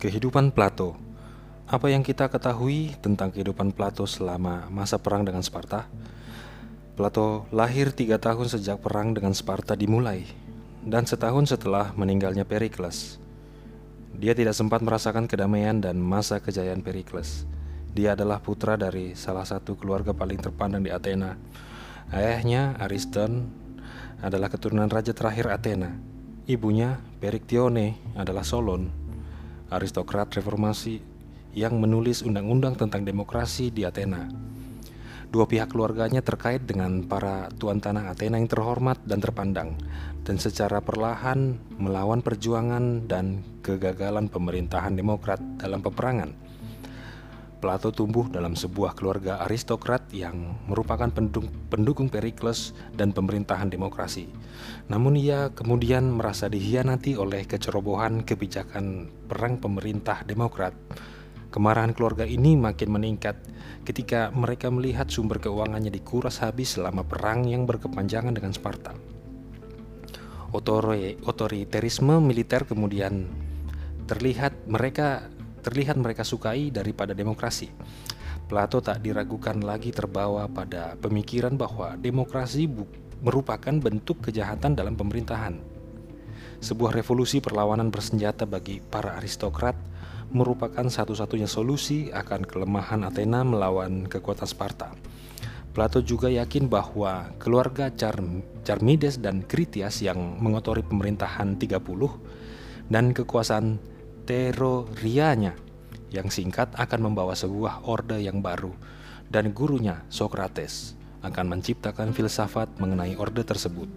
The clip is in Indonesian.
Kehidupan Plato. Apa yang kita ketahui tentang kehidupan Plato selama masa perang dengan Sparta? Plato lahir tiga tahun sejak perang dengan Sparta dimulai Dan setahun setelah meninggalnya Perikles. Dia tidak sempat merasakan kedamaian dan masa kejayaan Perikles. Dia adalah putra dari salah satu keluarga paling terpandang di Athena. Ayahnya, Ariston, adalah keturunan raja terakhir Athena. Ibunya, Periktione, adalah Solon aristokrat reformasi yang menulis undang-undang tentang demokrasi di Athena. Dua pihak keluarganya terkait dengan para tuan tanah Athena yang terhormat dan terpandang, dan secara perlahan melawan perjuangan dan kegagalan pemerintahan demokrat dalam peperangan. Plato tumbuh dalam sebuah keluarga aristokrat yang merupakan pendukung Perikles dan pemerintahan demokrasi. Namun ia kemudian merasa dihianati oleh kecerobohan kebijakan perang pemerintah demokrat. Kemarahan keluarga ini makin meningkat ketika mereka melihat sumber keuangannya dikuras habis selama perang yang berkepanjangan dengan Sparta. Otoriterisme militer kemudian terlihat mereka terlihat mereka sukai daripada demokrasi. Plato tak diragukan lagi terbawa pada pemikiran bahwa demokrasi merupakan bentuk kejahatan dalam pemerintahan. Sebuah revolusi perlawanan bersenjata bagi para aristokrat merupakan satu-satunya solusi akan kelemahan Athena melawan kekuatan Sparta. Plato juga yakin bahwa keluarga Charm, Charmides dan Kritias yang mengotori pemerintahan 30 dan kekuasaan Terorianya yang singkat akan membawa sebuah orde yang baru dan gurunya Socrates akan menciptakan filsafat mengenai orde tersebut.